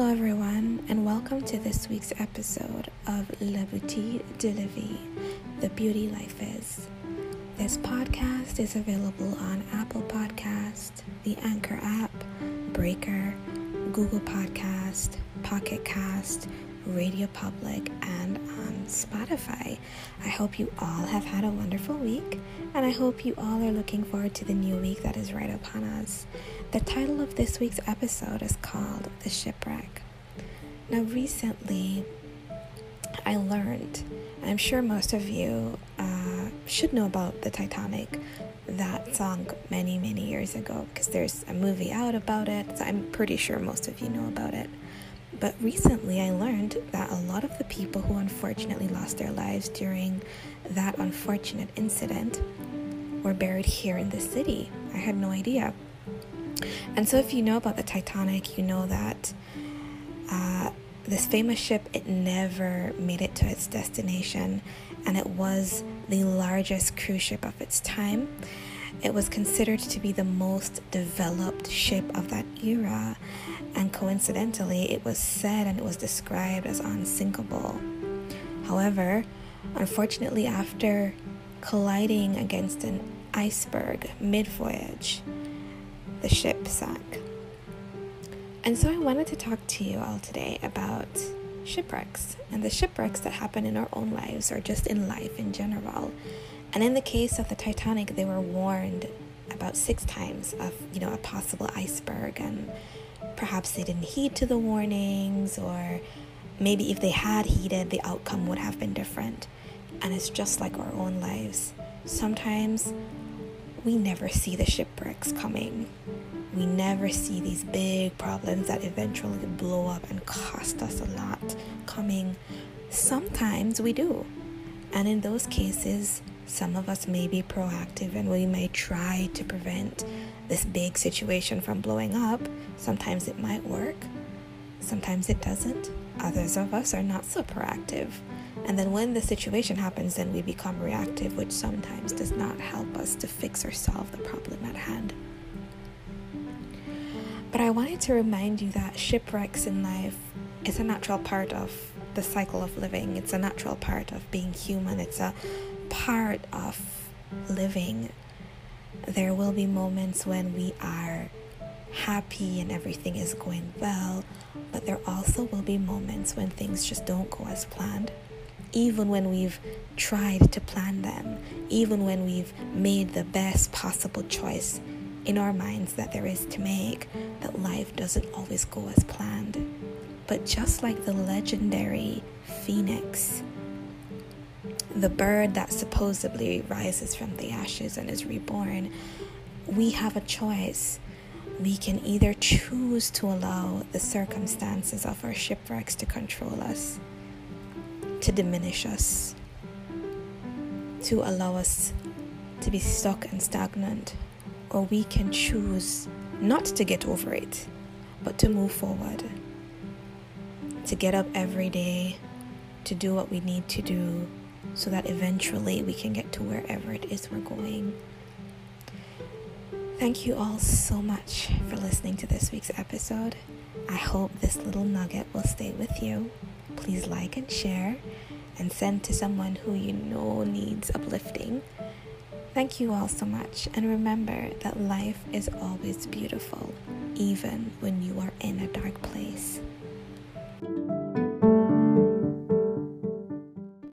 Hello, everyone, and welcome to this week's episode of La Boutique de la Vie, The Beauty Life Is. This podcast is available on Apple Podcast, the Anchor app, Breaker, Google Podcast, Pocket Cast, Radio Public, and Spotify. I hope you all have had a wonderful week, and I hope you all are looking forward to the new week that is right upon us. The title of this week's episode is called The Shipwreck. Now, recently, I learned, I'm sure most of you uh, should know about the Titanic that sunk many, many years ago because there's a movie out about it. So I'm pretty sure most of you know about it. But recently, I learned that a lot of the people who unfortunately lost their lives during that unfortunate incident were buried here in the city. I had no idea. And so, if you know about the Titanic, you know that uh, this famous ship it never made it to its destination, and it was the largest cruise ship of its time. It was considered to be the most developed ship of that era, and coincidentally, it was said and it was described as unsinkable. However, unfortunately, after colliding against an iceberg mid voyage, the ship sank. And so I wanted to talk to you all today about shipwrecks and the shipwrecks that happen in our own lives or just in life in general. And in the case of the Titanic, they were warned about six times of, you know, a possible iceberg and perhaps they didn't heed to the warnings or maybe if they had heeded the outcome would have been different. And it's just like our own lives. Sometimes we never see the shipwrecks coming. We never see these big problems that eventually blow up and cost us a lot coming. Sometimes we do. And in those cases, some of us may be proactive and we may try to prevent this big situation from blowing up. Sometimes it might work, sometimes it doesn't. Others of us are not so proactive. And then when the situation happens, then we become reactive, which sometimes does not help us to fix or solve the problem at hand. But I wanted to remind you that shipwrecks in life is a natural part of the cycle of living. It's a natural part of being human. It's a part of living. There will be moments when we are happy and everything is going well, but there also will be moments when things just don't go as planned even when we've tried to plan them, even when we've made the best possible choice in our minds that there is to make, that life doesn't always go as planned. But just like the legendary phoenix, the bird that supposedly rises from the ashes and is reborn, we have a choice. We can either choose to allow the circumstances of our shipwrecks to control us to diminish us, to allow us to be stuck and stagnant, or we can choose not to get over it, but to move forward, to get up every day, to do what we need to do so that eventually we can get to wherever it is we're going. Thank you all so much for listening to this week's episode. I hope this little nugget will stay with you please like and share and send to someone who you know needs uplifting. Thank you all so much, and remember that life is always beautiful, even when you are in a dark